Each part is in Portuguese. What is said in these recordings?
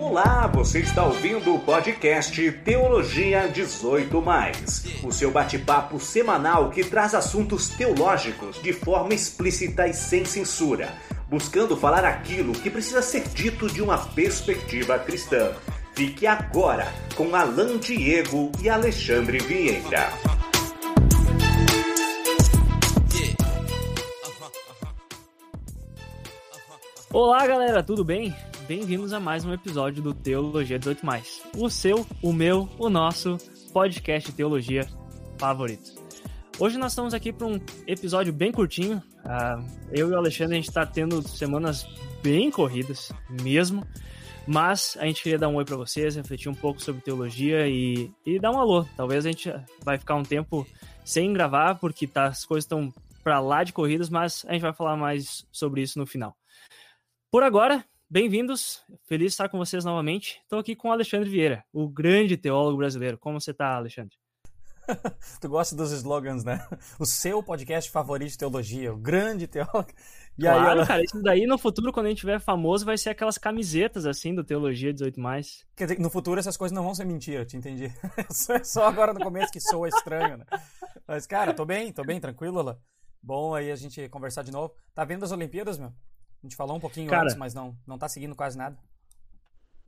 Olá, você está ouvindo o podcast Teologia 18, o seu bate-papo semanal que traz assuntos teológicos de forma explícita e sem censura, buscando falar aquilo que precisa ser dito de uma perspectiva cristã. Fique agora com Alain Diego e Alexandre Vieira. Olá, galera, tudo bem? Bem-vindos a mais um episódio do Teologia 18. O seu, o meu, o nosso podcast de teologia favorito. Hoje nós estamos aqui para um episódio bem curtinho. Uh, eu e o Alexandre, a gente está tendo semanas bem corridas mesmo. Mas a gente queria dar um oi para vocês, refletir um pouco sobre teologia e, e dar um alô. Talvez a gente vai ficar um tempo sem gravar, porque tá, as coisas estão para lá de corridas, mas a gente vai falar mais sobre isso no final. Por agora, bem-vindos. Feliz de estar com vocês novamente. Estou aqui com o Alexandre Vieira, o grande teólogo brasileiro. Como você está, Alexandre? tu gosta dos slogans, né? O seu podcast favorito de teologia, o grande teólogo. E claro, aí, cara, isso daí no futuro, quando a gente tiver famoso, vai ser aquelas camisetas assim do Teologia 18. Quer dizer, no futuro essas coisas não vão ser mentira, te entendi. Só agora no começo que soa estranho, né? Mas, cara, tô bem, tô bem, tranquilo, lá. Bom aí a gente conversar de novo. Tá vendo as Olimpíadas, meu? A gente falou um pouquinho Cara, antes, mas não, não tá seguindo quase nada.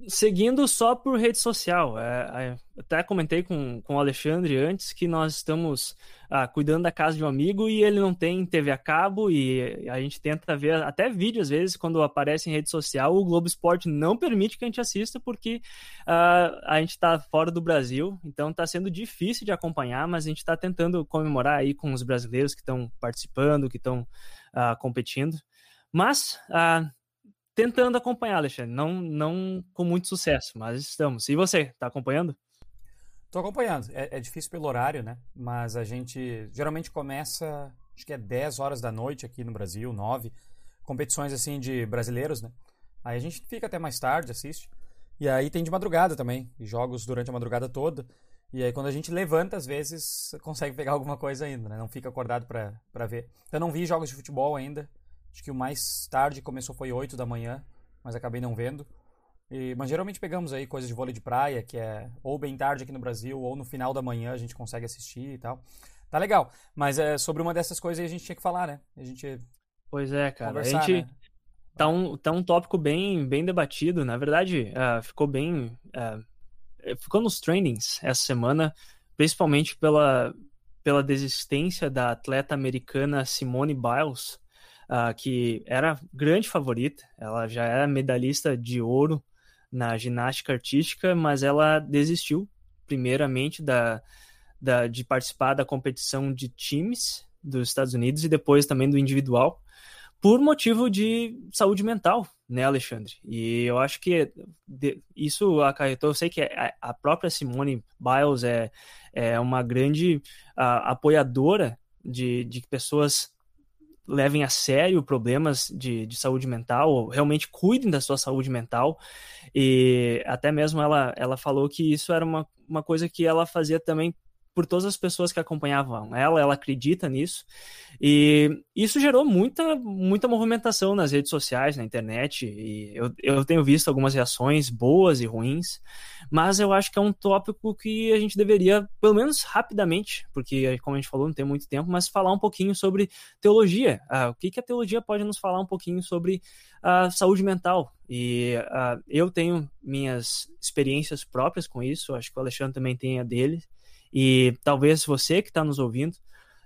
Seguindo só por rede social. É, é, até comentei com, com o Alexandre antes que nós estamos ah, cuidando da casa de um amigo e ele não tem TV a cabo e a gente tenta ver até vídeo às vezes quando aparece em rede social. O Globo Esporte não permite que a gente assista porque ah, a gente está fora do Brasil, então está sendo difícil de acompanhar, mas a gente está tentando comemorar aí com os brasileiros que estão participando, que estão ah, competindo. Mas, ah, tentando acompanhar, Alexandre. Não, não com muito sucesso, mas estamos. E você, está acompanhando? Estou acompanhando. É, é, difícil pelo horário, né? Mas a gente geralmente começa, acho que é 10 horas da noite aqui no Brasil, 9. Competições assim de brasileiros, né? Aí a gente fica até mais tarde, assiste. E aí tem de madrugada também, jogos durante a madrugada toda. E aí quando a gente levanta, às vezes consegue pegar alguma coisa ainda, né? Não fica acordado para ver. Eu não vi jogos de futebol ainda, Acho que o mais tarde começou foi 8 da manhã, mas acabei não vendo. E, mas geralmente pegamos aí coisas de vôlei de praia, que é ou bem tarde aqui no Brasil, ou no final da manhã a gente consegue assistir e tal. Tá legal. Mas é, sobre uma dessas coisas aí a gente tinha que falar, né? A gente. Pois é, cara. A gente. Né? Tá um, tá um tópico bem, bem debatido. Na verdade, uh, ficou bem. Uh, ficou nos trainings essa semana, principalmente pela, pela desistência da atleta americana Simone Biles, uh, que era grande favorita, ela já era medalhista de ouro na ginástica artística, mas ela desistiu, primeiramente, da, da, de participar da competição de times dos Estados Unidos e depois também do individual, por motivo de saúde mental, né, Alexandre? E eu acho que isso acarretou. Eu sei que a própria Simone Biles é, é uma grande uh, apoiadora de, de pessoas levem a sério problemas de, de saúde mental, realmente cuidem da sua saúde mental. E até mesmo ela, ela falou que isso era uma, uma coisa que ela fazia também por todas as pessoas que acompanhavam ela, ela acredita nisso. E isso gerou muita, muita movimentação nas redes sociais, na internet, e eu, eu tenho visto algumas reações boas e ruins, mas eu acho que é um tópico que a gente deveria, pelo menos rapidamente, porque, como a gente falou, não tem muito tempo, mas falar um pouquinho sobre teologia. Uh, o que, que a teologia pode nos falar um pouquinho sobre a saúde mental? E uh, eu tenho minhas experiências próprias com isso, acho que o Alexandre também tem a dele. E talvez você que está nos ouvindo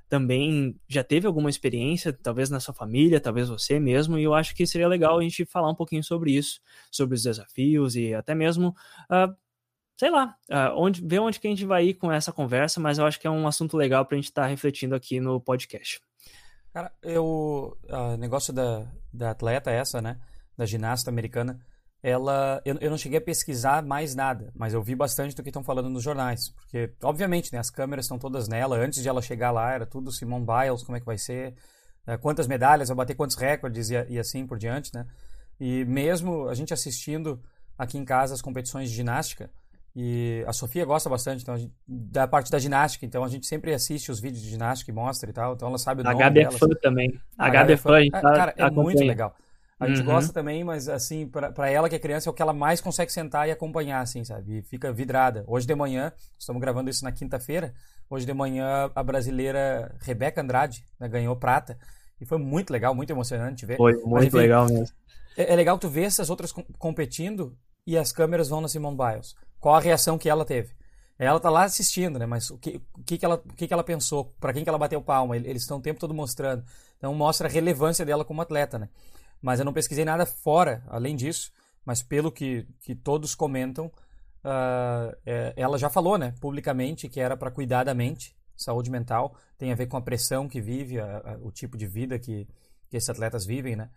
também já teve alguma experiência, talvez na sua família, talvez você mesmo, e eu acho que seria legal a gente falar um pouquinho sobre isso, sobre os desafios e até mesmo, uh, sei lá, uh, onde, ver onde que a gente vai ir com essa conversa, mas eu acho que é um assunto legal para a gente estar tá refletindo aqui no podcast. Cara, eu, o negócio da, da atleta essa, né, da ginasta americana, ela eu, eu não cheguei a pesquisar mais nada, mas eu vi bastante do que estão falando nos jornais, porque obviamente né, as câmeras estão todas nela. Antes de ela chegar lá era tudo Simone Biles, como é que vai ser, é, quantas medalhas, vai bater quantos recordes e, e, assim por diante, né? E mesmo a gente assistindo aqui em casa as competições de ginástica e a Sofia gosta bastante então gente, da parte da ginástica, então a gente sempre assiste os vídeos de ginástica e mostra e tal, então ela sabe o a nome Gabi é fã também. A, a Gabi é fã, a gente tá, Cara, é muito legal. A gente uhum. gosta também, mas assim, para ela que é criança, é o que ela mais consegue sentar e acompanhar, assim, sabe? E fica vidrada. Hoje de manhã, estamos gravando isso na quinta-feira, hoje de manhã a brasileira Rebeca Andrade né, ganhou prata. E foi muito legal, muito emocionante ver. Foi muito mas, enfim, legal mesmo. É, é, legal tu ver essas outras competindo e as câmeras vão na Simone Biles. Qual a reação que ela teve? Ela tá lá assistindo, né? Mas o que, o que, que, ela, o que, que ela pensou? Para quem que ela bateu palma? Eles estão o tempo todo mostrando. Então mostra a relevância dela como atleta, né? Mas eu não pesquisei nada fora, além disso. Mas pelo que, que todos comentam, uh, é, ela já falou, né, publicamente, que era para cuidar da mente, saúde mental, tem a ver com a pressão que vive, a, a, o tipo de vida que, que esses atletas vivem, né?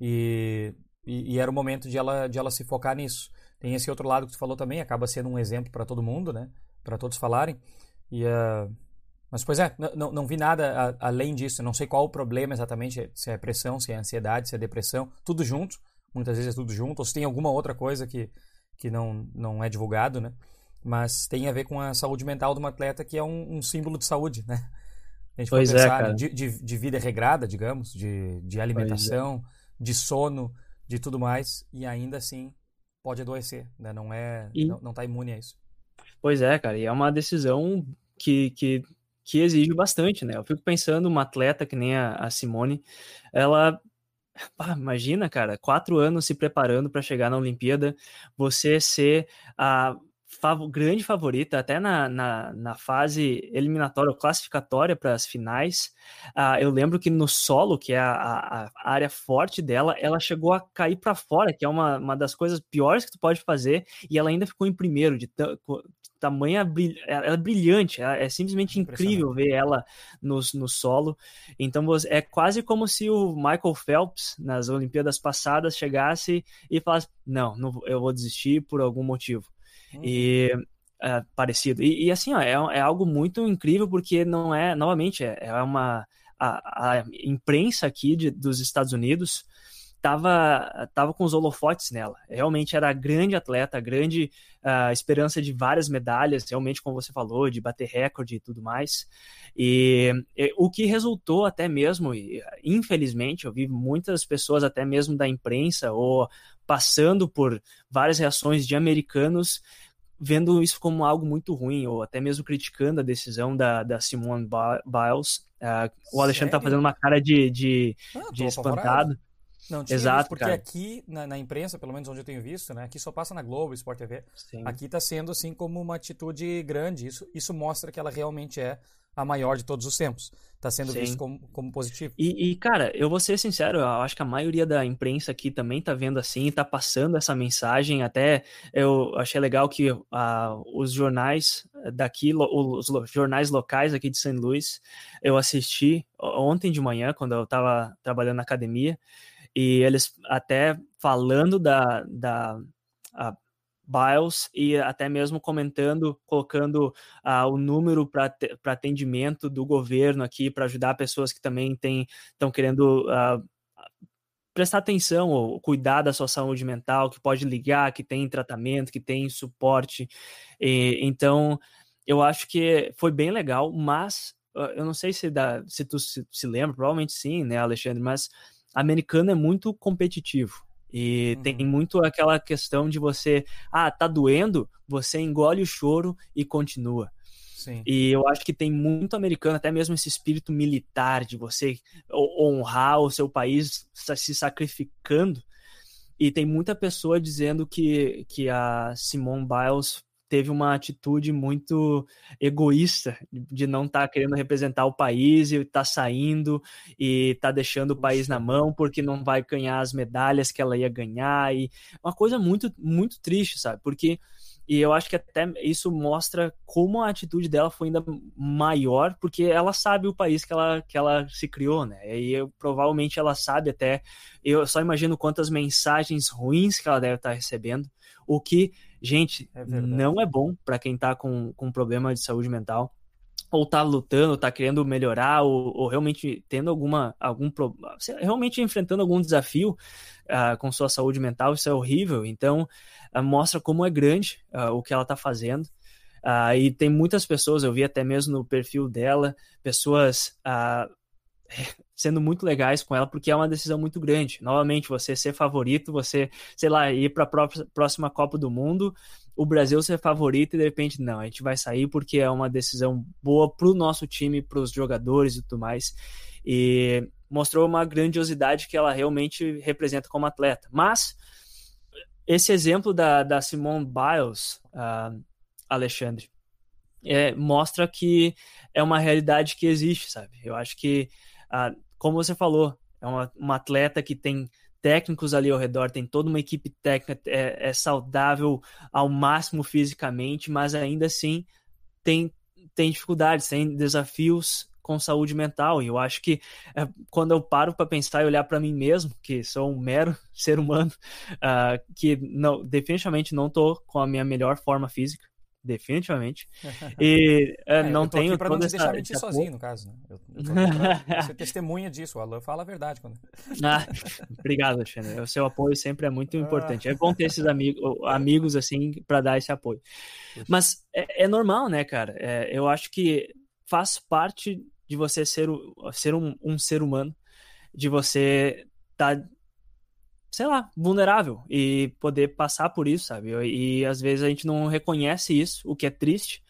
E, e, e, era o momento de ela, de ela se focar nisso. Tem esse outro lado que tu falou também, acaba sendo um exemplo para todo mundo, né? Para todos falarem. E uh, mas, pois é, não, não vi nada a, além disso. não sei qual o problema exatamente, se é pressão, se é ansiedade, se é depressão, tudo junto. Muitas vezes é tudo junto, ou se tem alguma outra coisa que, que não, não é divulgado, né? Mas tem a ver com a saúde mental de um atleta que é um, um símbolo de saúde, né? A gente pois pode é, pensar é, de, de, de, vida regrada, digamos, de, de alimentação, é. de sono, de tudo mais, e ainda assim pode adoecer, né? Não é, e... não, não tá imune a isso. Pois é, cara, e é uma decisão que, que que exige bastante, né? Eu fico pensando, uma atleta que nem a, a Simone, ela ah, imagina, cara, quatro anos se preparando para chegar na Olimpíada, você ser a fav grande favorita até na, na, na, fase eliminatória ou classificatória para as finais. Uh, eu lembro que no solo, que é a, a, a área forte dela, ela chegou a cair para fora, que é uma, uma das coisas piores que tu pode fazer, e ela ainda ficou em primeiro, de, tamanha ela é brilhante, é simplesmente incrível ver ela no, no solo. Então é quase como se o Michael Phelps nas Olimpíadas passadas chegasse e falasse: não, não eu vou desistir por algum motivo. Uhum. E é, parecido. E, e assim, ó, é, é, algo muito incrível porque não é, novamente, é, é uma a, a imprensa aqui de, dos Estados Unidos estava tava com os holofotes nela. Realmente era grande atleta, grande uh, esperança de várias medalhas, realmente, como você falou, de bater recorde e tudo mais. E, e o que resultou até mesmo, e, infelizmente, eu vi muitas pessoas, até mesmo da imprensa, ou passando por várias reações de americanos vendo isso como algo muito ruim, ou até mesmo criticando a decisão da, da Simone Biles. Uh, o Alexandre está fazendo uma cara de, de, ah, de espantado. Não tinha Exato, visto, porque cara. aqui na, na, imprensa, pelo menos onde eu tenho visto, né, aqui só passa na Globo, Sport TV. Sim. Aqui está sendo assim como uma atitude grande. Isso, isso mostra que ela realmente é a maior de todos os tempos. Está sendo Sim. visto como, como positivo. E, e, cara, eu vou ser sincero, eu acho que a maioria da imprensa aqui também está vendo assim, está passando essa mensagem. Até eu achei legal que uh, os jornais daqui, os jornais locais aqui de St. Louis, eu assisti ontem de manhã, quando eu estava trabalhando na academia. E eles até falando da, da Biles e até mesmo comentando, colocando uh, o número para atendimento do governo aqui para ajudar pessoas que também estão querendo uh, prestar atenção ou cuidar da sua saúde mental, que pode ligar, que tem tratamento, que tem suporte. E, então, eu acho que foi bem legal, mas uh, eu não sei se, dá, se tu se, se lembra, provavelmente sim, né, Alexandre, mas americano é muito competitivo. E uhum. tem muito aquela questão de você, ah, tá doendo, você engole o choro e continua. Sim. E eu acho que tem muito americano, até mesmo esse espírito militar de você honrar o seu país se sacrificando. E tem muita pessoa dizendo que, que a Simone Biles teve uma atitude muito egoísta de não estar tá querendo representar o país e estar tá saindo e tá deixando o país na mão porque não vai ganhar as medalhas que ela ia ganhar e uma coisa muito muito triste, sabe? Porque e eu acho que até isso mostra como a atitude dela foi ainda maior, porque ela sabe o país que ela, que ela se criou, né? E eu, provavelmente ela sabe até. Eu só imagino quantas mensagens ruins que ela deve estar recebendo, o que Gente, é não é bom para quem tá com, com problema de saúde mental ou tá lutando, tá querendo melhorar, ou, ou realmente tendo alguma algum realmente enfrentando algum desafio uh, com sua saúde mental, isso é horrível. Então uh, mostra como é grande uh, o que ela tá fazendo. e tem muitas pessoas, eu vi até mesmo no perfil dela, pessoas sendo muito legais com ela, porque é uma decisão muito grande. Novamente, você ser favorito, você, sei lá, ir para a próxima Copa do Mundo, o Brasil ser favorito e de repente, não, a gente vai sair porque é uma decisão boa para o nosso time, para os jogadores e tudo mais. E mostrou uma grandiosidade que ela realmente representa como atleta. Mas esse exemplo da, da Simone Biles, uh, Alexandre, é, mostra que é uma realidade que existe, sabe? Eu acho que uh, como você falou, é uma, uma atleta que tem técnicos ali ao redor, tem toda uma equipe técnica, é, é, saudável ao máximo fisicamente, mas ainda assim tem, tem dificuldades, tem desafios com saúde mental. E eu acho que é, quando eu paro para pensar e olhar para mim mesmo, que sou um mero ser humano, uh, que não, definitivamente não estou com a minha melhor forma física, definitivamente. E é, não tenho para não te deixar mentir sozinho, no caso. Né? Eu, eu você testemunha disso, o Alan fala a verdade. Quando... ah, obrigado, Alexandre. O seu apoio sempre é muito importante. É bom ter esses amigos, amigos assim para dar esse apoio. Mas é, é normal, né, cara? É, eu acho que faz parte de você ser, ser um, um ser humano, de você estar tá sei lá, vulnerável e poder passar por isso, sabe? E às vezes a gente não reconhece isso, o que é triste.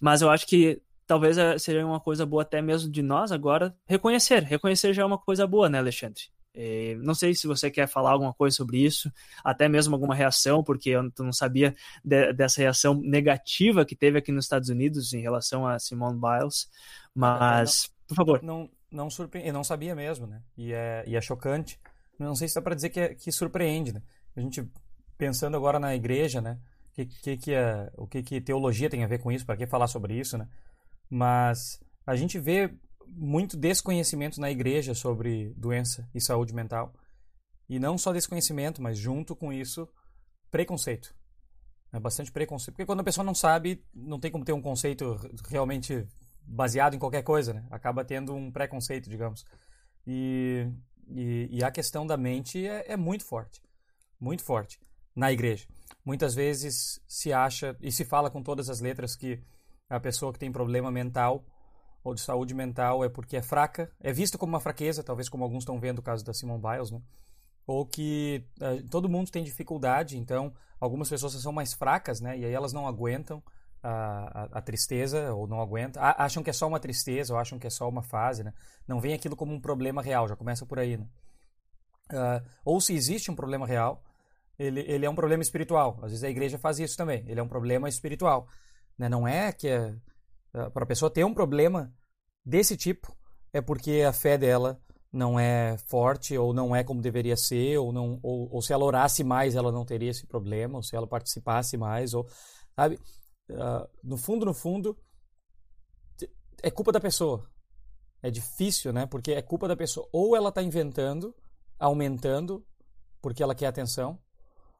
Mas eu acho que talvez eh, seja uma coisa boa até mesmo de nós agora reconhecer. Reconhecer já é uma coisa boa, né, Alexandre? E não sei se você quer falar alguma coisa sobre isso, até mesmo alguma reação, porque eu não sabia de, dessa reação negativa que teve aqui nos Estados Unidos em relação a Simone Biles. Mas, não, por favor. Não, não surpre... Eu não sabia mesmo, né? E é, e é chocante não sei se dá para dizer que, é, que surpreende, né? A gente pensando agora na igreja, né? Que, que, que é, o que, que teologia tem a ver com isso? Para que falar sobre isso, né? Mas a gente vê muito desconhecimento na igreja sobre doença e saúde mental. E não só desconhecimento, mas junto com isso, preconceito. É bastante preconceito. Porque quando a pessoa não sabe, não tem como ter um conceito realmente baseado em qualquer coisa, né? Acaba tendo um preconceito, digamos. E e, e a questão da mente é, é muito forte, muito forte na igreja. Muitas vezes se acha e se fala com todas as letras que a pessoa que tem problema mental ou de saúde mental é porque é fraca, é visto como uma fraqueza, talvez como alguns estão vendo o caso da Simone Biles, né? Ou que uh, todo mundo tem dificuldade, então algumas pessoas são mais fracas, né? E aí elas não aguentam a, a, tristeza ou não aguenta, acham que é só uma tristeza ou acham que é só uma fase, né? Não vem aquilo como um problema real, já começa por aí, né? Uh, ou se existe um problema real, ele, ele é um problema espiritual. Às vezes a igreja faz isso também. Ele é um problema espiritual. Né? Não é que é, uh, para a pessoa ter um problema desse tipo é porque a fé dela não é forte ou não é como deveria ser ou não ou, ou se ela orasse mais ela não teria esse problema ou se ela participasse mais ou sabe uh, no fundo, no fundo, é culpa da pessoa. É difícil, né? Porque é culpa da pessoa. Ou ela está inventando, aumentando, porque ela quer atenção.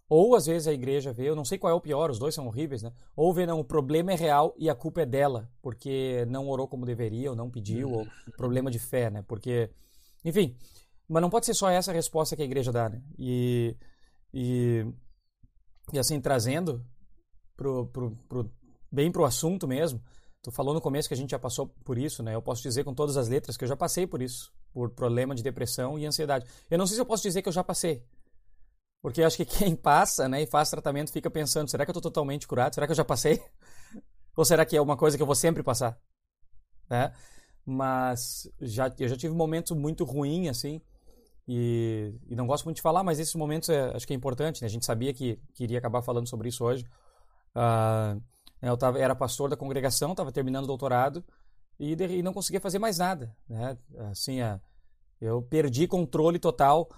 Ou às vezes a igreja vê, eu não sei qual é o pior, os dois são horríveis, né? Ou vê, não, o problema é real e a culpa é dela, porque não orou como deveria, ou não pediu, ou problema de fé, né? Porque, enfim, mas não pode ser só essa a resposta que a igreja dá, né? E, e, e assim, trazendo pro, pro, pro, bem pro assunto mesmo, tu falou no começo que a gente já passou por isso, né? Eu posso dizer com todas as letras que eu já passei por isso, por problema de depressão e ansiedade. Eu não sei se eu posso dizer que eu já passei. Porque acho que quem passa, né, e faz tratamento fica pensando, será que eu estou totalmente curado? Será que eu já passei? Ou será que é uma coisa que eu vou sempre passar? Né? Mas já, eu já tive momentos muito ruins, assim, e, e, não gosto muito de falar, mas esses momentos é, acho que é importante, né? A gente sabia que, que iria acabar falando sobre isso hoje. Uh, eu tava, era pastor da congregação, estava terminando o doutorado e, e, não conseguia fazer mais nada. Né? Assim, a, eu perdi controle total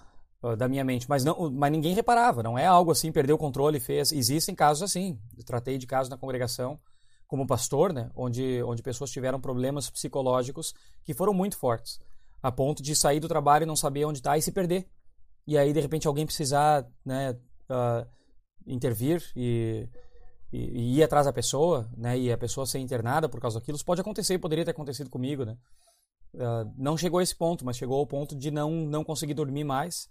uh, da minha mente, mas, não, mas ninguém reparava. Não é algo assim, perdeu o controle fez. Existem casos assim. Eu tratei de casos na congregação como pastor, né? onde, onde pessoas tiveram problemas psicológicos que foram muito fortes, a ponto de sair do trabalho e não saber onde está e se perder. E aí, de repente, alguém precisar né, uh, intervir e e, e ir atrás da pessoa, né, e a pessoa ser internada por causa daquilo, isso pode acontecer, poderia ter acontecido comigo, né? Uh, não chegou a esse ponto, mas chegou ao ponto de não, não conseguir dormir mais,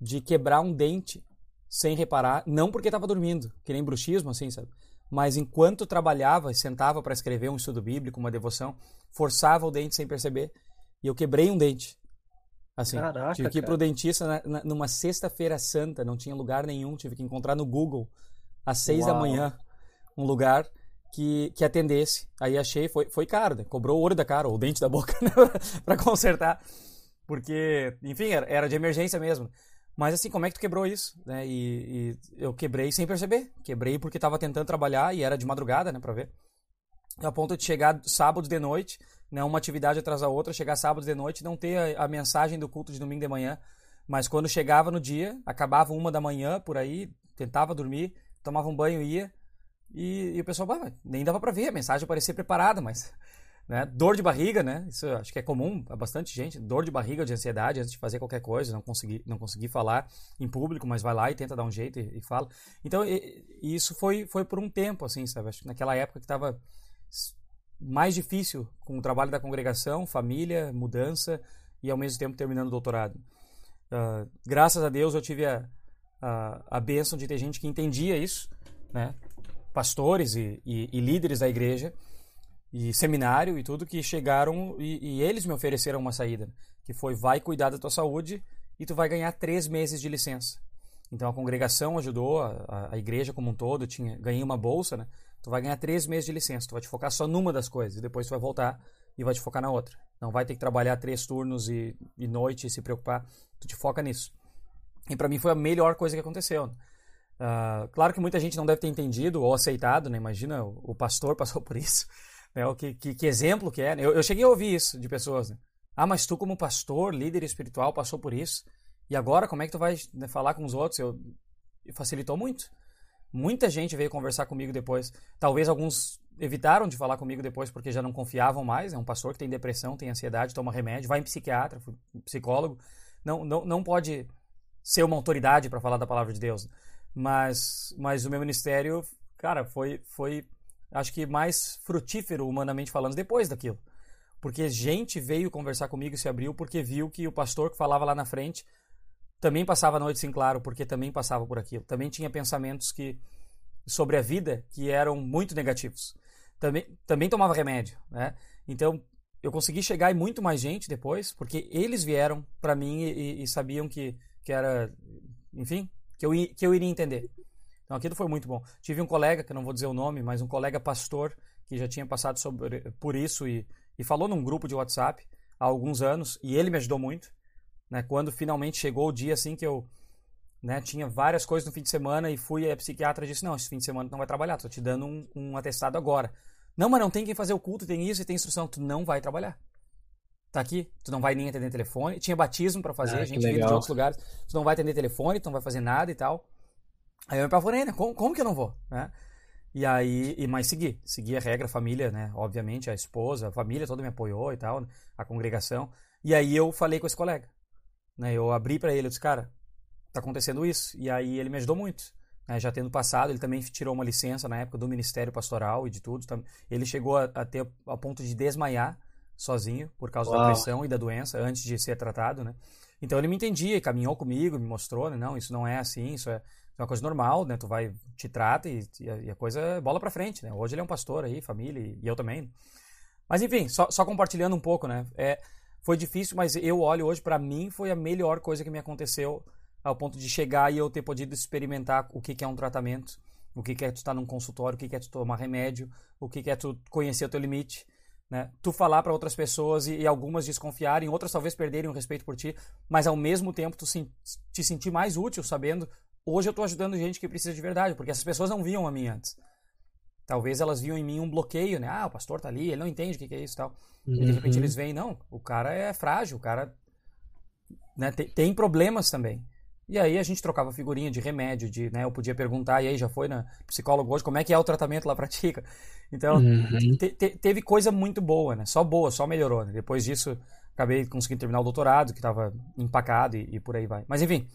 de quebrar um dente sem reparar, não porque estava dormindo, que nem bruxismo, assim, sabe? Mas enquanto trabalhava e sentava para escrever um estudo bíblico, uma devoção, forçava o dente sem perceber. e eu quebrei um dente. Assim, Caraca, tive que ir cara. pro dentista na, na, numa sexta-feira santa, não tinha lugar nenhum, tive que encontrar no Google às seis Uau. da manhã um lugar que, que atendesse. Aí achei, foi, foi caro, né? cobrou o olho da cara, ou o dente da boca, né? para consertar. Porque, enfim, era, era, de emergência mesmo. Mas assim, como é que tu quebrou isso? Né? E, e eu quebrei sem perceber. Quebrei porque estava tentando trabalhar e era de madrugada, né, para ver. A ponto de chegar sábado de noite, né, uma atividade atrás da outra, chegar sábado de noite e não ter a, a mensagem do culto de domingo de manhã. Mas quando chegava no dia, acabava uma da manhã por aí, tentava dormir, tomava um banho e ia, e, e o pessoal, nem dava para ver, a mensagem parecia preparada, mas. Né? Dor de barriga, né? Isso acho que é comum a bastante gente. Dor de barriga, de ansiedade antes de fazer qualquer coisa, não conseguir, não conseguir falar em público, mas vai lá e tenta dar um jeito e, e fala. Então, e, e isso foi, foi por um tempo, assim, sabe? Acho que naquela época que estava mais difícil com o trabalho da congregação, família, mudança e ao mesmo tempo terminando o doutorado. Uh, graças a Deus eu tive a, a, a bênção de ter gente que entendia isso, né? Pastores e, e, e, líderes da igreja e seminário e tudo que chegaram e, e, eles me ofereceram uma saída que foi vai cuidar da tua saúde e tu vai ganhar três meses de licença. Então a congregação ajudou a, a igreja como um todo tinha ganhei uma bolsa né? Tu vai ganhar três meses de licença tu vai te focar só numa das coisas e depois tu vai voltar e vai te focar na outra. Não vai ter que trabalhar três turnos e, e noite e se preocupar tu te foca nisso. E para mim foi a melhor coisa que aconteceu né? Uh, claro que muita gente não deve ter entendido ou aceitado, né? Imagina, o, o pastor passou por isso. Né? O que, que, que, exemplo que é. Né? Eu, eu, cheguei a ouvir isso de pessoas. Né? Ah, mas tu como pastor, líder espiritual, passou por isso. E agora, como é que tu vai né, falar com os outros? Eu, facilitou muito. Muita gente veio conversar comigo depois. Talvez alguns evitaram de falar comigo depois porque já não confiavam mais. É um pastor que tem depressão, tem ansiedade, toma remédio, vai em psiquiatra, psicólogo. Não, não, não pode ser uma autoridade para falar da palavra de Deus. Mas, mas o meu ministério, cara, foi, foi acho que mais frutífero, humanamente falando, depois daquilo. Porque gente veio conversar comigo e se abriu porque viu que o pastor que falava lá na frente também passava a noite sem claro, porque também passava por aquilo. Também tinha pensamentos que sobre a vida que eram muito negativos. Também, também tomava remédio, né? Então, eu consegui chegar em muito mais gente depois, porque eles vieram para mim e, e, sabiam que, que era, enfim, que eu, que eu iria entender. Então aquilo foi muito bom. Tive um colega, que não vou dizer o nome, mas um colega pastor que já tinha passado sobre, por isso e, e falou num grupo de WhatsApp há alguns anos e ele me ajudou muito. Né, quando finalmente chegou o dia assim que eu né, tinha várias coisas no fim de semana e fui a psiquiatra disse, não, esse fim de semana tu não vai trabalhar, estou te dando um, um atestado agora. Não, mas não tem quem fazer o culto, tem isso e tem instrução, tu não vai trabalhar tá aqui, tu não vai nem atender telefone. Tinha batismo para fazer, ah, a gente vindo de outros lugares. Tu não vai atender telefone, tu não vai fazer nada e tal. Aí eu me apavorei, né? Como, como que eu não vou? Né? E aí, e mais segui. Segui a regra, a família, né? Obviamente, a esposa, a família toda me apoiou e tal, a congregação. E aí eu falei com esse colega. Né? Eu abri para ele, eu disse, cara, tá acontecendo isso. E aí ele me ajudou muito. Né? Já tendo passado, ele também tirou uma licença na época do Ministério Pastoral e de tudo. Ele chegou a, a ter a ponto de desmaiar sozinho por causa Uau. da pressão e da doença antes de ser tratado, né? Então ele me entendia, caminhou comigo, me mostrou, né? Não, isso não é assim, isso é uma coisa normal, né? Tu vai, te trata e, e a coisa é bola pra frente, né? Hoje ele é um pastor aí, família, e, e eu também. Mas enfim, só, só, compartilhando um pouco, né? É, foi difícil, mas eu olho hoje, para mim, foi a melhor coisa que me aconteceu ao ponto de chegar e eu ter podido experimentar o que, que é um tratamento, o que, que é tu estar num consultório, o que, que é tu tomar remédio, o que, que é tu conhecer o teu limite, né? Tu falar para outras pessoas e, e, algumas desconfiarem, outras talvez perderem o respeito por ti, mas ao mesmo tempo tu se, te sentir mais útil sabendo, hoje eu estou ajudando gente que precisa de verdade, porque essas pessoas não viam a mim antes. Talvez elas viam em mim um bloqueio, né? Ah, o pastor tá ali, ele não entende o que, que é isso e tal. Uhum. E de repente eles veem, não, o cara é frágil, o cara né, tem, tem problemas também. E aí a gente trocava figurinha de remédio, de, né, eu podia perguntar, e aí já foi na psicólogo hoje, como é que é o tratamento lá pra Tica? Então, uhum. te, te, teve coisa muito boa, né? Só boa, só melhorou, né? Depois disso, acabei conseguindo terminar o doutorado, que estava empacado e, e, por aí vai. Mas enfim,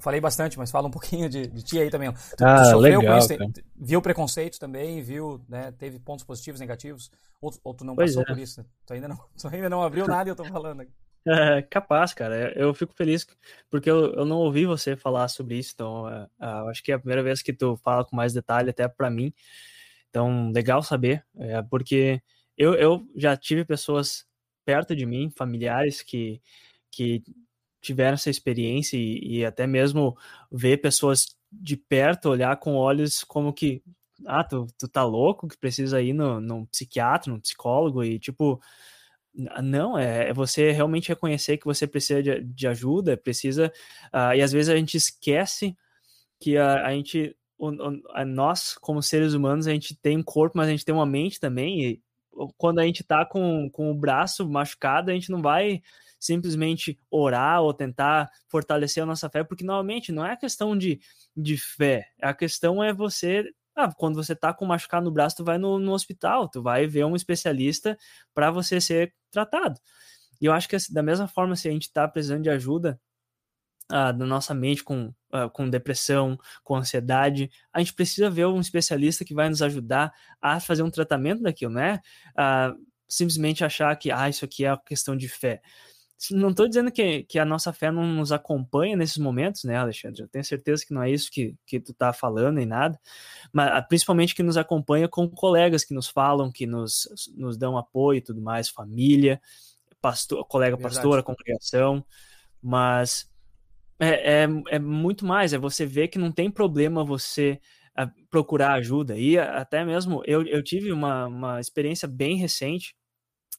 falei bastante, mas fala um pouquinho de, de ti aí também. Tu, ah, tu sofreu legal, com isso, viu preconceito também, viu, né, teve pontos positivos, negativos, ou, ou tu não pois passou é. por isso, né? Tu ainda não, tu ainda não abriu nada e eu tô falando aqui. É, capaz, cara. Eu fico feliz porque eu, eu não ouvi você falar sobre isso, então é, é, acho que é a primeira vez que tu fala com mais detalhe até para mim. Então, legal saber, é, porque eu, eu já tive pessoas perto de mim, familiares que, que tiveram essa experiência e, e até mesmo ver pessoas de perto olhar com olhos como que ah, tu, tu tá louco que precisa ir no, num psiquiatra, num psicólogo e tipo não, é, é, você realmente reconhecer que você precisa de, de ajuda, precisa. Uh, e às vezes a gente esquece que a, a gente, o, a nós, como seres humanos, a gente tem um corpo, mas a gente tem uma mente também. E quando a gente tá com, com o braço machucado, a gente não vai simplesmente orar ou tentar fortalecer a nossa fé, porque normalmente não é questão de, de fé, a questão é você ah, quando você tá com machucado no braço, tu vai no, no hospital, tu vai ver um especialista para você ser tratado. E eu acho que da mesma forma, se a gente tá precisando de ajuda ah, da nossa mente com, ah, com depressão, com ansiedade, a gente precisa ver um especialista que vai nos ajudar a fazer um tratamento daquilo, né? Ah, simplesmente achar que ah, isso aqui é questão de fé não estou dizendo que, que a nossa fé não nos acompanha nesses momentos, né, Alexandre? Eu tenho certeza que não é isso que, que tu está falando nem nada, mas ah, principalmente que nos acompanha com colegas que nos falam, que nos, nos dão apoio e tudo mais, família, pastor, colega Verdade. pastora, congregação, mas é, é, é, muito mais, é você ver que não tem problema você ah, procurar ajuda, e até mesmo eu, eu tive uma, uma experiência bem recente,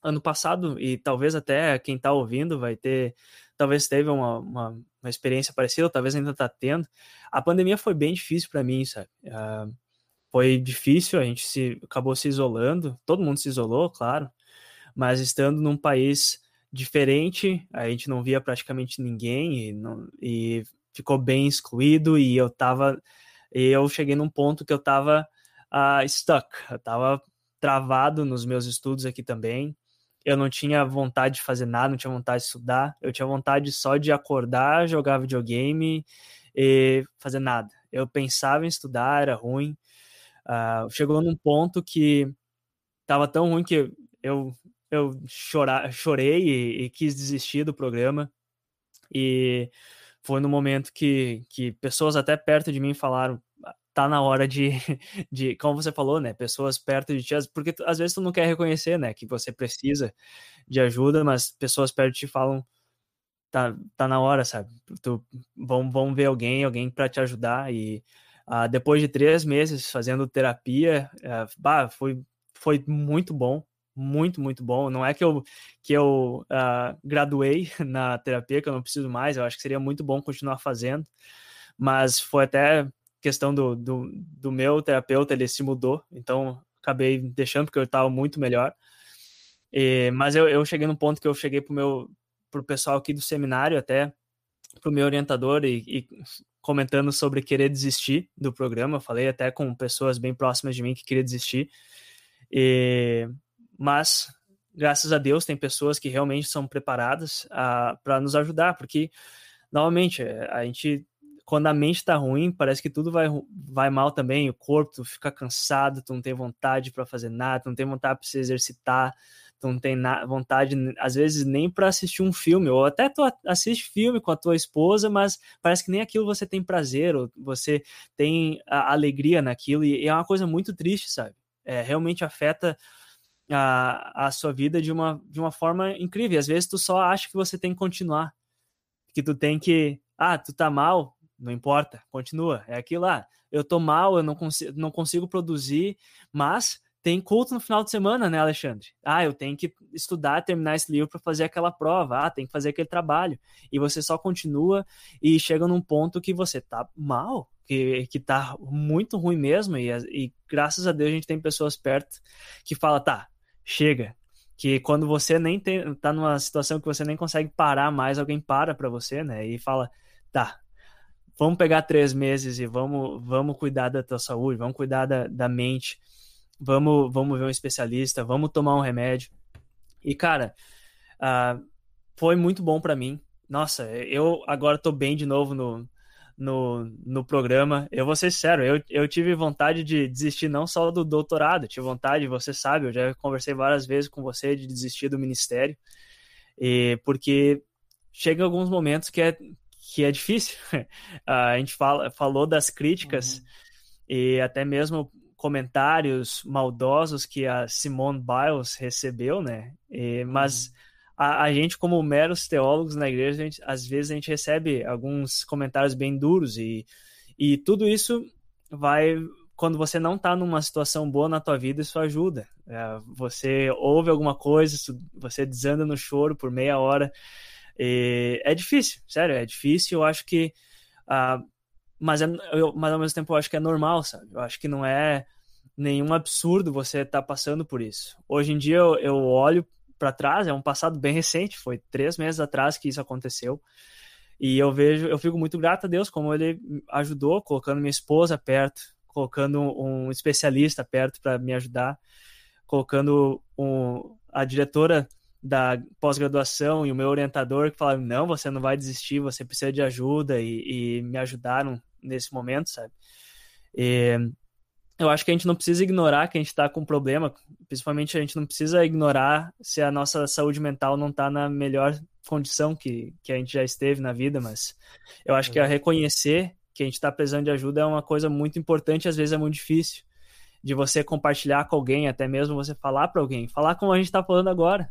ano passado, e talvez até quem está ouvindo vai ter, talvez teve uma, uma, uma experiência parecida, talvez ainda está tendo. A pandemia foi bem difícil para mim, sabe? Uh, foi difícil, a gente se acabou se isolando, todo mundo se isolou, claro, mas estando num país diferente, a gente não via praticamente ninguém e, não, e ficou bem excluído e eu tava eu cheguei num ponto que eu tava uh, stuck, eu tava travado nos meus estudos aqui também eu não tinha vontade de fazer nada, não tinha vontade de estudar, eu tinha vontade só de acordar, jogar videogame e fazer nada. Eu pensava em estudar, era ruim. Uh, chegou num ponto que estava tão ruim que eu, eu chorar, chorei e, e, quis desistir do programa. E foi no momento que, que pessoas até perto de mim falaram: tá na hora de, de, como você falou, né, pessoas perto de ti, porque às vezes tu não quer reconhecer, né, que você precisa de ajuda, mas pessoas perto de ti falam, tá, tá na hora, sabe, tu, vão, vão ver alguém, alguém para te ajudar, e uh, depois de três meses fazendo terapia, uh, bah, foi, foi muito bom, muito, muito bom, não é que eu, que eu uh, graduei na terapia, que eu não preciso mais, eu acho que seria muito bom continuar fazendo, mas foi até questão do, do, do meu terapeuta, ele se mudou, então acabei deixando porque eu estava muito melhor. E, mas eu, eu cheguei num ponto que eu cheguei pro meu pro pessoal aqui do seminário até pro meu orientador e, e comentando sobre querer desistir do programa, eu falei até com pessoas bem próximas de mim que queria desistir. E, mas graças a Deus tem pessoas que realmente são preparadas para nos ajudar, porque novamente a gente quando a mente tá ruim, parece que tudo vai, vai mal também, o corpo, tu fica cansado, tu não tem vontade para fazer nada, tu não tem vontade para se exercitar, tu não tem vontade, às vezes, nem para assistir um filme, ou até tu assiste filme com a tua esposa, mas parece que nem aquilo você tem prazer, ou você tem alegria naquilo, e é uma coisa muito triste, sabe? É, realmente afeta a, a sua vida de uma, de uma forma incrível. Às vezes tu só acha que você tem que continuar, que tu tem que, ah, tu tá mal, não importa, continua. É aquilo lá. Eu tô mal, eu não consigo, não consigo produzir, mas tem culto no final de semana, né, Alexandre? Ah, eu tenho que estudar, terminar esse livro para fazer aquela prova. Ah, tem que fazer aquele trabalho. E você só continua e chega num ponto que você tá mal, que, que tá muito ruim mesmo. E, e graças a Deus a gente tem pessoas perto que fala, tá, chega. Que quando você nem tem, tá numa situação que você nem consegue parar mais, alguém para para você, né? E fala, tá, vamos pegar três meses e vamos, vamos cuidar da tua saúde, vamos cuidar da, da mente, vamos, vamos ver um especialista, vamos tomar um remédio. E, cara, uh, foi muito bom para mim. Nossa, eu agora tô bem de novo no, no, no programa. Eu vou ser sincero, eu, eu tive vontade de desistir não só do doutorado, tive vontade, você sabe, eu já conversei várias vezes com você de desistir do ministério, e porque chega alguns momentos que é que é difícil. a gente fala, falou das críticas uhum. e até mesmo comentários maldosos que a Simone Biles recebeu, né? E, mas uhum. a, a, gente, como meros teólogos na igreja, gente, às vezes a gente recebe alguns comentários bem duros e, e tudo isso vai quando você não está numa situação boa na tua vida, isso ajuda. É, você ouve alguma coisa, você desanda no choro por meia hora. É difícil, sério, é difícil. Eu acho que. Uh, mas, é, eu, mas ao mesmo tempo eu acho que é normal, sabe? Eu acho que não é nenhum absurdo você estar tá passando por isso. Hoje em dia eu, eu olho para trás, é um passado bem recente, foi três meses atrás que isso aconteceu. E eu vejo, eu fico muito grato a Deus como ele ajudou, colocando minha esposa perto, colocando um especialista perto para me ajudar, colocando um, a diretora da pós-graduação e o meu orientador que falaram: não, você não vai desistir, você precisa de ajuda e, e me ajudaram nesse momento, sabe? E, eu acho que a gente não precisa ignorar que a gente está com um problema, principalmente a gente não precisa ignorar se a nossa saúde mental não está na melhor condição que, que a gente já esteve na vida, mas eu acho que a reconhecer que a gente está precisando de ajuda é uma coisa muito importante, às vezes é muito difícil de você compartilhar com alguém, até mesmo você falar para alguém, falar como a gente está falando agora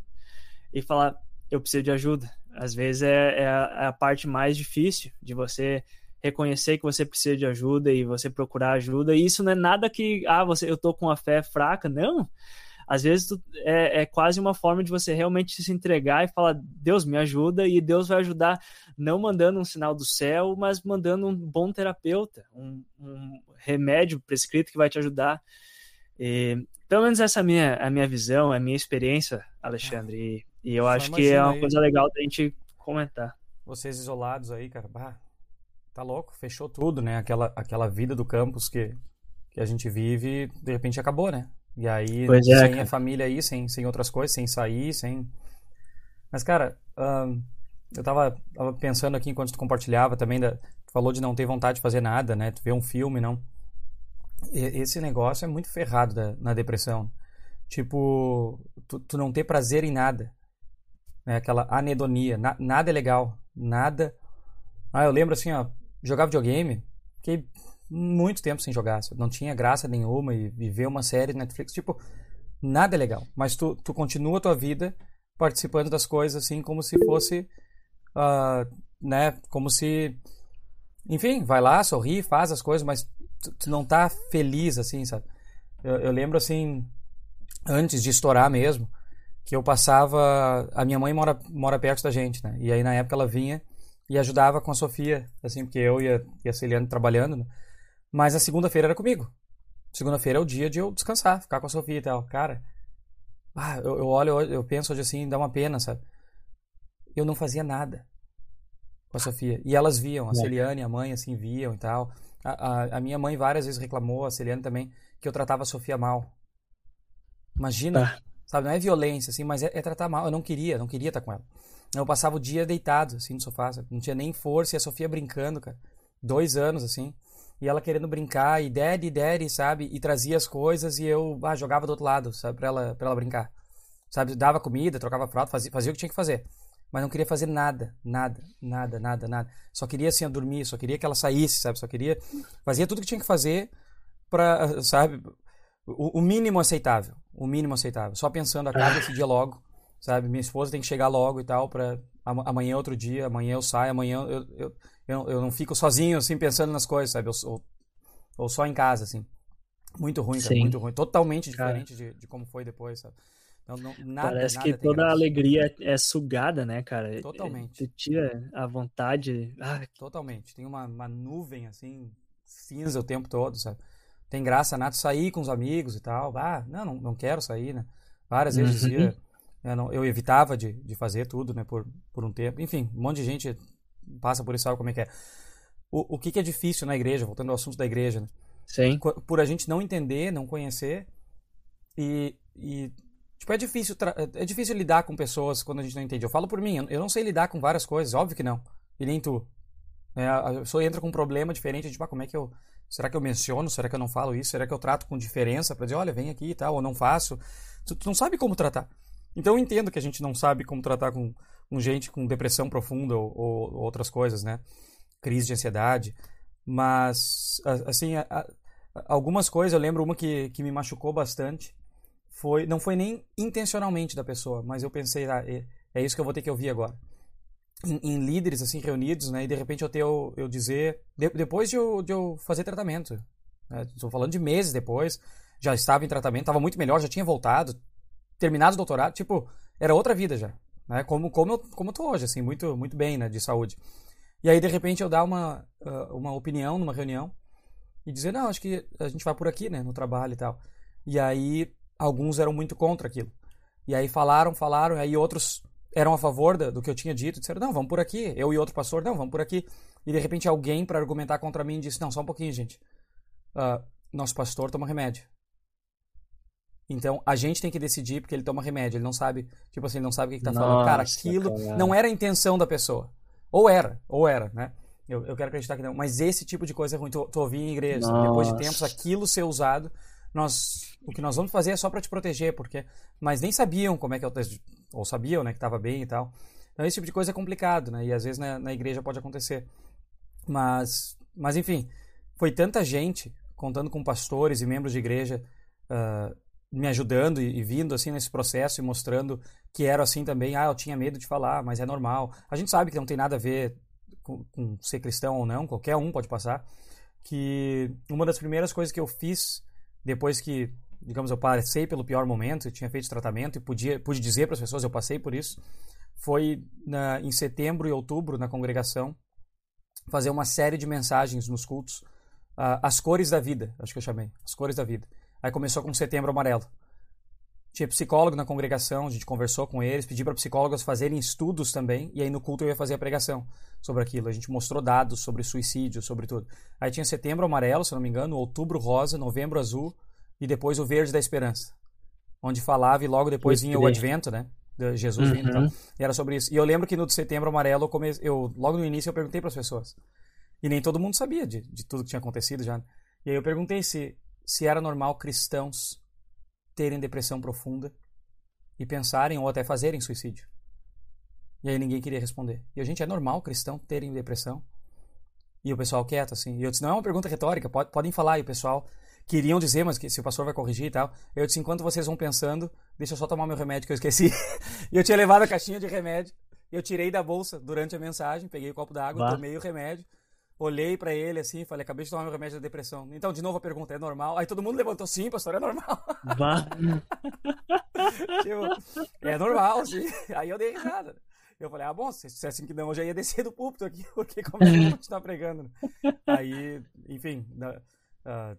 e falar eu preciso de ajuda. Às vezes é, é, a, é a parte mais difícil de você reconhecer que você precisa de ajuda e você procurar ajuda. E isso não é nada que, ah, você, eu tô com a fé fraca, não. Às vezes tu, é, é quase uma forma de você realmente se entregar e falar, Deus me ajuda, e Deus vai ajudar, não mandando um sinal do céu, mas mandando um bom terapeuta, um, um remédio prescrito que vai te ajudar. E, pelo menos essa é a minha, a minha visão, a minha experiência, Alexandre. E, eu Só acho que é uma aí. coisa legal da gente comentar. Vocês isolados aí, cara, bah, Tá louco, fechou tudo, né? Aquela, aquela vida do campus que, que a gente vive, de repente acabou, né? E aí, pois é, sem cara. a família aí, sem, sem outras coisas, sem sair, sem. Mas, cara, eu tava, tava, pensando aqui enquanto tu compartilhava também, da, tu falou de não ter vontade de fazer nada, né? Tu vê um filme, não. E, esse negócio é muito ferrado da, na depressão. Tipo, tu, tu, não ter prazer em nada. Né? Aquela anedonia. Na, nada é legal. Nada. Ah, eu lembro assim, ó, jogar videogame, fiquei muito tempo sem jogar. Não tinha graça nenhuma e, e ver uma série Netflix, tipo, nada é legal. Mas tu, tu continua a tua vida participando das coisas assim como se fosse, uh, né, como se, enfim, vai lá, sorri, faz as coisas, mas tu, tu não tá feliz assim, sabe? Eu, eu lembro assim, antes de estourar mesmo, que eu passava, a minha mãe mora, mora perto da gente, né? E aí na época ela vinha e ajudava com a Sofia, assim, porque eu e a, e a Celiane trabalhando, né? Mas a segunda-feira era comigo. Segunda-feira é o dia de eu descansar, ficar com a Sofia e tal. Cara, ah, eu, eu olho, eu penso hoje assim, dá uma pena, sabe? Eu não fazia nada com a Sofia. E elas viam, a é. Celiane e a mãe, assim, viam e tal. A, a, a, minha mãe várias vezes reclamou, a Celiane também, que eu tratava a Sofia mal. Imagina, ah. Sabe? Não é violência, assim, mas é, é tratar mal. Eu não queria, não queria estar com ela. Eu passava o dia deitado, assim, no sofá, sabe? Não tinha nem força. E a Sofia brincando, cara. Dois anos, assim. E ela querendo brincar, e daddy, daddy, sabe? E trazia as coisas e eu ah, jogava do outro lado, sabe? Pra ela, pra ela brincar. Sabe? Dava comida, trocava fralda, fazia, fazia o que tinha que fazer. Mas não queria fazer nada, nada, nada, nada, nada. Só queria, assim, dormir, só queria que ela saísse, sabe? Só queria... Fazia tudo que tinha que fazer pra, sabe? O, o mínimo aceitável. O mínimo aceitável. Só pensando, acaba esse dia logo sabe? Minha esposa tem que chegar logo e tal, para amanhã é outro dia, amanhã eu saio, amanhã eu, eu, eu, eu não fico sozinho, assim, pensando nas coisas, sabe? Ou, ou só em casa, assim. Muito ruim, cara, muito ruim. Totalmente diferente de, de como foi depois, sabe? Não, não, nada, Parece nada que toda a alegria é sugada, né, cara? Totalmente. Tu tira a vontade. Ah. Totalmente. Tem uma, uma nuvem, assim, cinza o tempo todo, sabe? Tem graça nada sair com os amigos e tal. Ah, não, não, não quero sair, né? Várias vezes uhum. dizia eu, não, eu evitava de, de fazer tudo, né, por, por um tempo. Enfim, um monte de gente passa por isso, sabe como é que é. O, o que, que é difícil na igreja, voltando ao assunto da igreja, né? Sim. Por a gente não entender, não conhecer e, e tipo, é difícil, é difícil lidar com pessoas quando a gente não entende. Eu falo por mim, eu não sei lidar com várias coisas, óbvio que não. E nem tu. É, a pessoa entra com um problema diferente, tipo, ah, como é que eu... Será que eu menciono? Será que eu não falo isso? Será que eu trato com diferença para dizer, olha, vem aqui e tal, ou não faço? Tu, tu não sabe como tratar. Então eu entendo que a gente não sabe como tratar com, com gente com depressão profunda ou, ou, outras coisas, né? Crise de ansiedade. Mas, assim, a, a, algumas coisas, eu lembro uma que, que me machucou bastante. Foi, não foi nem intencionalmente da pessoa, mas eu pensei, ah, é isso que eu vou ter que ouvir agora. Em, em líderes, assim, reunidos, né? E de repente eu ter eu, eu dizer... De, depois de eu, de eu fazer tratamento. Estou né, falando de meses depois. Já estava em tratamento, estava muito melhor, já tinha voltado. Terminado o doutorado, tipo... Era outra vida já. Né? Como, como, eu, como eu hoje, assim, muito, muito bem, né? De saúde. E aí, de repente, eu dar uma, uh, uma opinião numa reunião e dizer, não, acho que a gente vai por aqui, né, no trabalho e tal. E aí, alguns eram muito contra aquilo. E aí falaram, falaram, e aí outros eram a favor do que eu tinha dito, disseram, não, vamos por aqui. Eu e outro pastor, não, vamos por aqui. E de repente alguém, para argumentar contra mim, disse, não, só um pouquinho, gente. Uh, nosso pastor toma remédio. Então, a gente tem que decidir porque ele toma remédio. Ele não sabe, tipo assim, ele não sabe o que, está falando. Cara, aquilo cara. não era a intenção da pessoa. Ou era, ou era, né? Eu, eu quero acreditar que não. Mas esse tipo de coisa é ruim. Tu, tu ouvir em igreja. Nossa. Depois de tempos, aquilo ser usado, nós, o que nós vamos fazer é só para te proteger, porque. Mas nem sabiam como é que eu. Ou sabiam, né, que estava bem e tal. Então, esse tipo de coisa é complicado, né? E às vezes na, na igreja pode acontecer. Mas, mas enfim, foi tanta gente contando com pastores e membros de igreja uh, me ajudando e, e, vindo assim nesse processo e mostrando que era assim também. Ah, eu tinha medo de falar, mas é normal. A gente sabe que não tem nada a ver com, com ser cristão ou não, qualquer um pode passar. Que uma das primeiras coisas que eu fiz depois que, digamos, eu passei pelo pior momento, eu tinha feito tratamento e podia, pude dizer para as pessoas, eu passei por isso, foi na, em setembro e outubro na congregação fazer uma série de mensagens nos cultos, uh, as cores da vida, acho que eu chamei, as cores da vida. Aí começou com Setembro Amarelo. Tinha psicólogo na congregação, a gente conversou com eles, pedi para psicólogos fazerem estudos também, e aí no culto eu ia fazer a pregação sobre aquilo. A gente mostrou dados sobre suicídio, sobre tudo. Aí tinha Setembro Amarelo, se não me engano, Outubro Rosa, Novembro Azul e depois o Verde da Esperança, onde falava e logo depois vinha o Advento, né? De Jesus uhum. vindo e tal. E era sobre isso. E eu lembro que no Setembro Amarelo, eu, come... eu logo no início eu perguntei para as pessoas. E nem todo mundo sabia de, de tudo que tinha acontecido já. E aí eu perguntei se se era normal cristãos terem depressão profunda e pensarem ou até fazerem suicídio. E aí ninguém queria responder. E a gente é normal cristão terem depressão? E o pessoal quieto, assim. E eu disse, não é uma pergunta retórica, pode, podem falar. E o pessoal queriam dizer, mas que, se o pastor vai corrigir e tal. Eu disse, enquanto vocês vão pensando, deixa eu só tomar meu remédio que eu esqueci. e eu tinha levado a caixinha de remédio. Eu tirei da bolsa durante a mensagem, peguei o copo d'água, tomei o remédio olhei para ele assim, falei, acabei de tomar meu remédio da depressão. Então, de novo a pergunta, é normal? Aí todo mundo levantou, sim, pastor, é normal. tipo, é normal, sim. Aí eu dei risada. Eu falei, ah, bom, se dissessem que não, eu já ia descer do púlpito aqui, porque como é que eu vou continuar pregando? Aí, enfim, uh,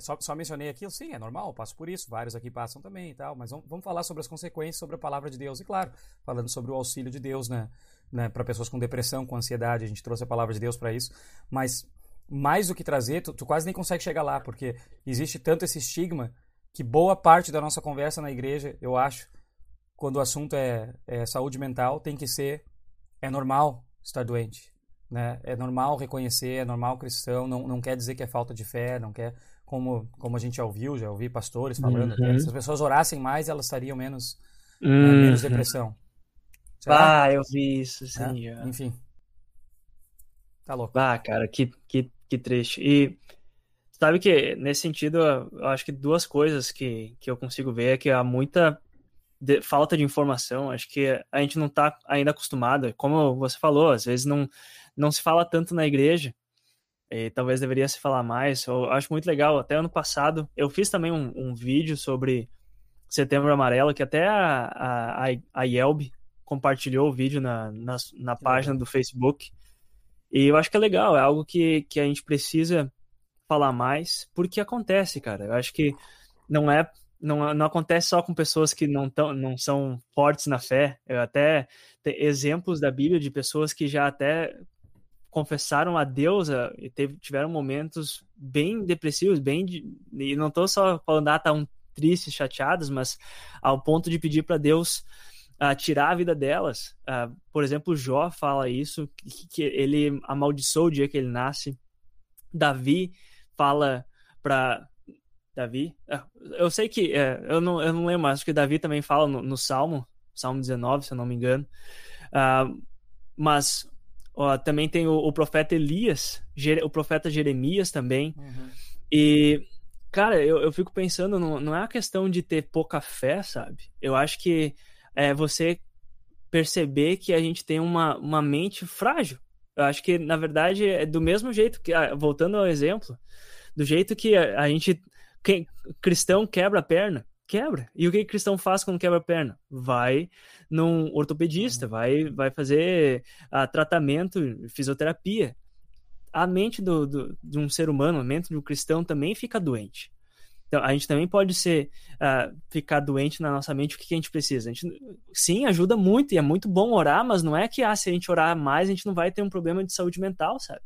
só, só mencionei aquilo, sim, é normal, passo por isso, vários aqui passam também e tal, mas vamos, vamos falar sobre as consequências, sobre a palavra de Deus, e claro, falando sobre o auxílio de Deus, né? né, para pessoas com depressão, com ansiedade, a gente trouxe a palavra de Deus para isso, mas mais do que trazer, tu, tu, quase nem consegue chegar lá, porque existe tanto esse estigma que boa parte da nossa conversa na igreja, eu acho, quando o assunto é, é saúde mental, tem que ser é normal estar doente, né? É normal reconhecer, é normal cristão, não, não quer dizer que é falta de fé, não quer como como a gente já ouviu, já ouvi pastores falando, uhum. se as pessoas orassem mais, elas estariam menos uhum. né, menos depressão. Será? Ah, eu vi isso, sim. É, enfim. Tá louco. Ah, cara, que, que, que triste. E sabe que, nesse sentido, eu acho que duas coisas que, que eu consigo ver é que há muita de, falta de informação. Acho que a gente não está ainda acostumado. Como você falou, às vezes não, não se fala tanto na igreja. E talvez deveria se falar mais. Eu acho muito legal. Até ano passado, eu fiz também um, um vídeo sobre Setembro Amarelo, que até a, a, a Yelb compartilhou o vídeo na, na, na página do Facebook. E eu acho que é legal, é algo que, que a gente precisa falar mais, porque acontece, cara. Eu acho que não é não, não acontece só com pessoas que não, tão, não são fortes na fé. Eu até exemplos da Bíblia de pessoas que já até confessaram a Deus e teve, tiveram momentos bem depressivos, bem de, e não estou só falando ah, tão tristes, chateados, mas ao ponto de pedir para Deus uh, tirar a vida delas. Uh, por exemplo, Jó fala isso, que, que, ele amaldiçoou o dia que ele nasce. Davi fala para Davi, uh, eu sei que, uh, eu, não, eu não lembro, mas acho que Davi também fala no, no Salmo, Salmo 19, se eu não me engano. Ah, mas também tem o, o, profeta Elias, o profeta Jeremias também. Uhum. E, cara, eu, eu fico pensando, não, não é a questão de ter pouca fé, sabe? Eu acho que é você perceber que a gente tem uma, uma mente frágil. Eu acho que, na verdade, é do mesmo jeito que, ah, voltando ao exemplo, do jeito que a, a gente, quem, cristão quebra a perna, quebra. E o que o cristão faz quando quebra a perna? Vai num ortopedista, uhum. vai, vai fazer uh, tratamento, fisioterapia. A mente do, do, de um ser humano, a mente de um cristão também fica doente. Então, a gente também pode ser uh, ficar doente na nossa mente. O que, que, a gente precisa? A gente, sim, ajuda muito e é muito bom orar, mas não é que ah, se a gente orar mais, a gente não vai ter um problema de saúde mental, sabe?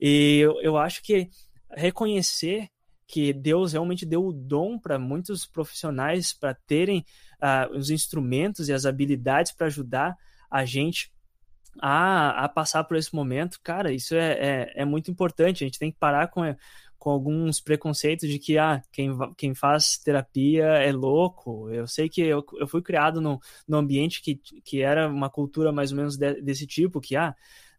E eu, eu acho que reconhecer que Deus realmente deu o dom para muitos profissionais para terem uh, os instrumentos e as habilidades para ajudar a gente a, a, passar por esse momento, cara, isso é, é, é, muito importante. A gente tem que parar com, com alguns preconceitos de que ah, quem, quem faz terapia é louco. Eu sei que eu, eu fui criado num, ambiente que, que era uma cultura mais ou menos de, desse tipo, que ah,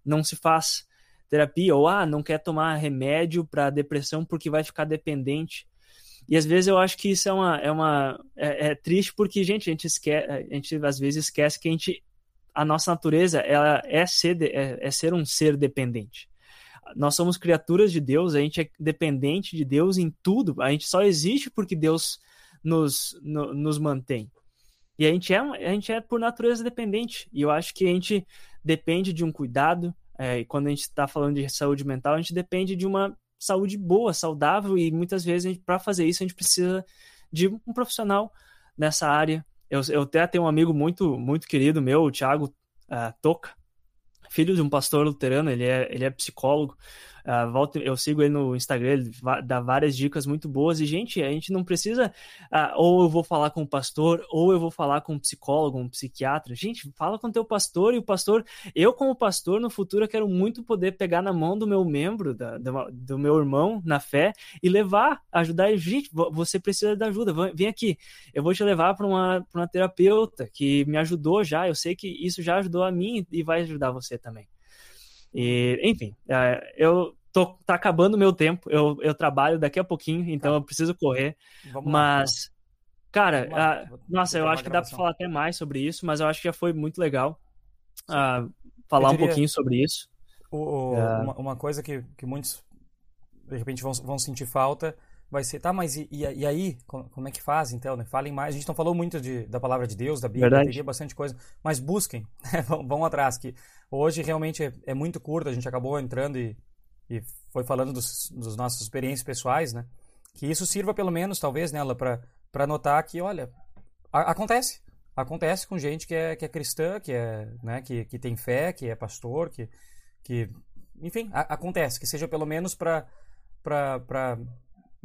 não se faz terapia, ou ah, não quer tomar remédio para depressão porque vai ficar dependente. E às vezes eu acho que isso é uma. É, uma, é, é triste porque, gente, a gente, esquece, a gente às vezes esquece que a gente. A nossa natureza ela é ser, é, é ser um ser dependente. Nós somos criaturas de Deus, a gente é dependente de Deus em tudo. A gente só existe porque Deus nos, no, nos mantém. E a gente, é, a gente é, por natureza, dependente. E eu acho que a gente depende de um cuidado, é, e quando a gente está falando de saúde mental, a gente depende de uma saúde boa, saudável, e muitas vezes, para fazer isso, a gente precisa de um profissional nessa área. Eu, eu até tenho um amigo muito, muito querido meu, o Thiago uh, Toca, filho de um pastor luterano, ele é, ele é psicólogo. Uh, volta, eu sigo ele no Instagram, ele dá várias dicas muito boas. E, gente, a gente não precisa, uh, ou eu vou falar com o pastor, ou eu vou falar com um psicólogo, um psiquiatra. Gente, fala com o teu pastor, e o pastor, eu, como pastor, no futuro, quero muito poder pegar na mão do meu membro, da, do, do meu irmão na fé, e levar, ajudar. Gente, você precisa da ajuda, vem aqui, eu vou te levar para uma, uma terapeuta que me ajudou já. Eu sei que isso já ajudou a mim e vai ajudar você também. E, enfim, é, eu tô tá acabando meu tempo. Eu, eu trabalho daqui a pouquinho, então tá. eu preciso correr. Vamos mas, lá, cara, a, nossa, eu acho que dá para falar até mais sobre isso, mas eu acho que já foi muito legal uh, falar diria, um pouquinho sobre isso. O, o, uh, uma, uma, coisa que, que muitos de repente vão, vão sentir falta vai ser, tá, mas e, e, aí, como é que faz então? Né? Falem mais. A gente não falou muito de, da palavra de Deus, da Bíblia, Verdade. teria bastante coisa, mas busquem, né? vão, vão, atrás, que hoje realmente é, é, muito curto, a gente acabou entrando e, e foi falando dos, dos nossas experiências pessoais, né? Que isso sirva pelo menos, talvez, nela, né, para notar que, olha, a, acontece. Acontece com gente que é, que é cristã, que, é, né, que, que tem fé, que é pastor, que, que enfim, a, acontece. Que seja pelo menos para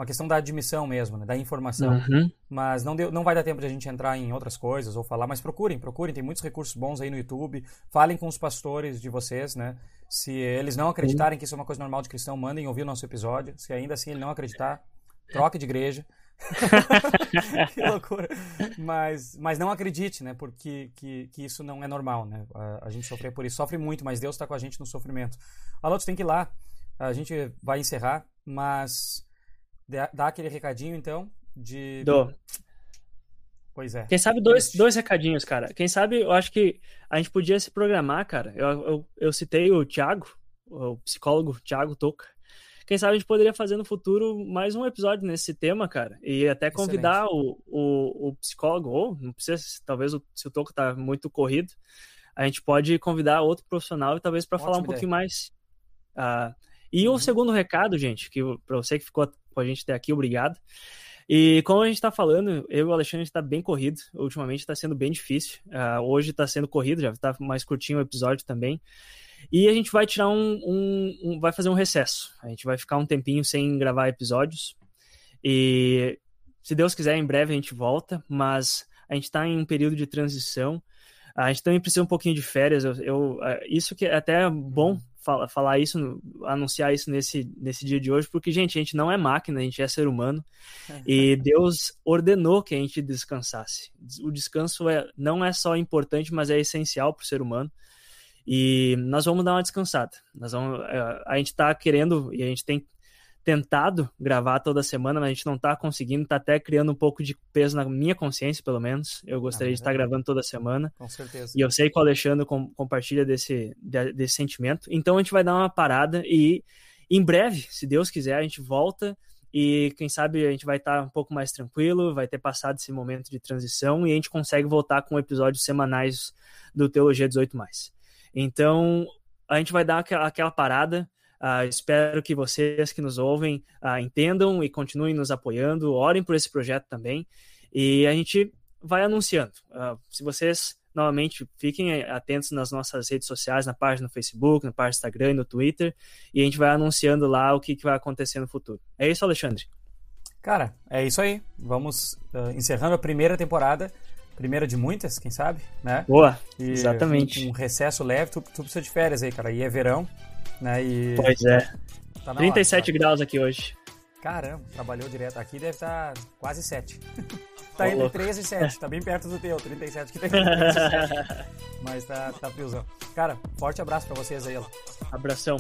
uma questão da admissão mesmo, né? da informação. Uhum. Mas não, deu, não vai dar tempo de a gente entrar em outras coisas ou falar, mas procurem, procurem, tem muitos recursos bons aí no YouTube. Falem com os pastores de vocês, né? Se eles não acreditarem que isso é uma coisa normal de cristão, mandem ouvir o nosso episódio. Se ainda assim ele não acreditar, troque de igreja. que loucura. Mas, mas não acredite, né? Porque que, que isso não é normal, né? A, a gente sofrer por isso. Sofre muito, mas Deus está com a gente no sofrimento. Alô, tu tem que ir lá. A gente vai encerrar, mas Dá aquele recadinho, então, de... Dou. Pois é. Quem sabe dois, dois recadinhos, cara. Quem sabe, eu acho que a gente podia se programar, cara. Eu, eu, eu citei o Thiago, o psicólogo Thiago Toca. Quem sabe a gente poderia fazer no futuro mais um episódio nesse tema, cara. E até convidar o, o, o, psicólogo, ou não precisa, talvez o, se o Toca tá muito corrido, a gente pode convidar outro profissional e talvez para falar um ideia. pouquinho mais. Uh, e uhum. o segundo recado, gente, que para você que ficou com a gente até aqui, obrigado. E como a gente está falando, eu e o Alexandre está bem corrido. Ultimamente está sendo bem difícil. Uh, hoje está sendo corrido, já está mais curtinho o episódio também. E a gente vai tirar um, um, um, vai fazer um recesso. A gente vai ficar um tempinho sem gravar episódios. E se Deus quiser, em breve a gente volta. Mas a gente está em um período de transição. A gente também precisa um pouquinho de férias. Eu, eu, ah, isso que é até bom fala, falar isso, anunciar isso nesse, nesse dia de hoje, porque, gente, a gente não é máquina, a gente é ser humano. e Deus ordenou que a gente descansasse. O descanso é, não é só importante, mas é essencial para o ser humano. E nós vamos dar uma descansada. Nós vamos, é, a gente está querendo, e a gente tem tentado gravar toda semana, mas a gente não está conseguindo, está até criando um pouco de peso na minha consciência, pelo menos. Eu gostaria ah, de estar gravando toda semana. Com certeza. E eu sei que o Alexandre com, compartilha desse, desse sentimento. Então a gente vai dar uma parada e em breve, se Deus quiser, a gente volta e quem sabe a gente vai estar um pouco mais tranquilo, vai ter passado esse momento de transição e a gente consegue voltar com episódios semanais do Teologia 18 Então, a gente vai dar aquela, aquela parada. Uh, espero que vocês que nos ouvem uh, entendam e continuem nos apoiando, orem por esse projeto também. E a gente vai anunciando. Uh, se vocês novamente fiquem atentos nas nossas redes sociais, na página no Facebook, na página do Instagram e no Twitter, e a gente vai anunciando lá o que, que vai acontecer no futuro. É isso, Alexandre? Cara, é isso aí. Vamos encerrando a primeira temporada. Primeira de muitas, quem sabe, né? Boa, e exatamente. Um, um, recesso leve, tu, tu precisa de férias aí, cara. E é verão, né? E... Pois é. Tá 37 hora, graus aqui hoje. Caramba, trabalhou direto. Aqui deve estar tá quase 7. tá entre 13 e 7, tá bem perto do teu, 37 que tem. Mas tá, tá friozão. Cara, forte abraço pra vocês aí, ó. Abração.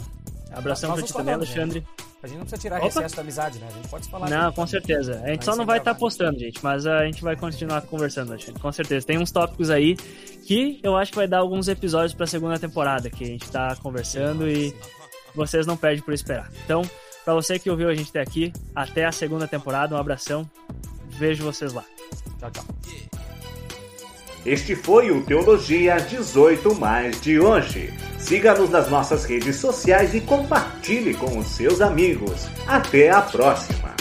Abração pra ti também, Alexandre. Né? A gente não precisa tirar Opa. recesso da amizade, né? A gente pode falar. Não, com certeza. A gente só não vai estar tá postando, gente, mas a gente vai continuar conversando, Alexandre. Com certeza. Tem uns tópicos aí que eu acho que vai dar alguns episódios pra segunda temporada, que a gente tá conversando e vocês não perdem por esperar. Então, pra você que ouviu a gente até aqui, até a segunda temporada, um abração. Vejo vocês lá. Tchau, tchau. Este foi o Teologia 18 Mais de hoje. Siga-nos nas nossas redes sociais e compartilhe com os seus amigos. Até a próxima!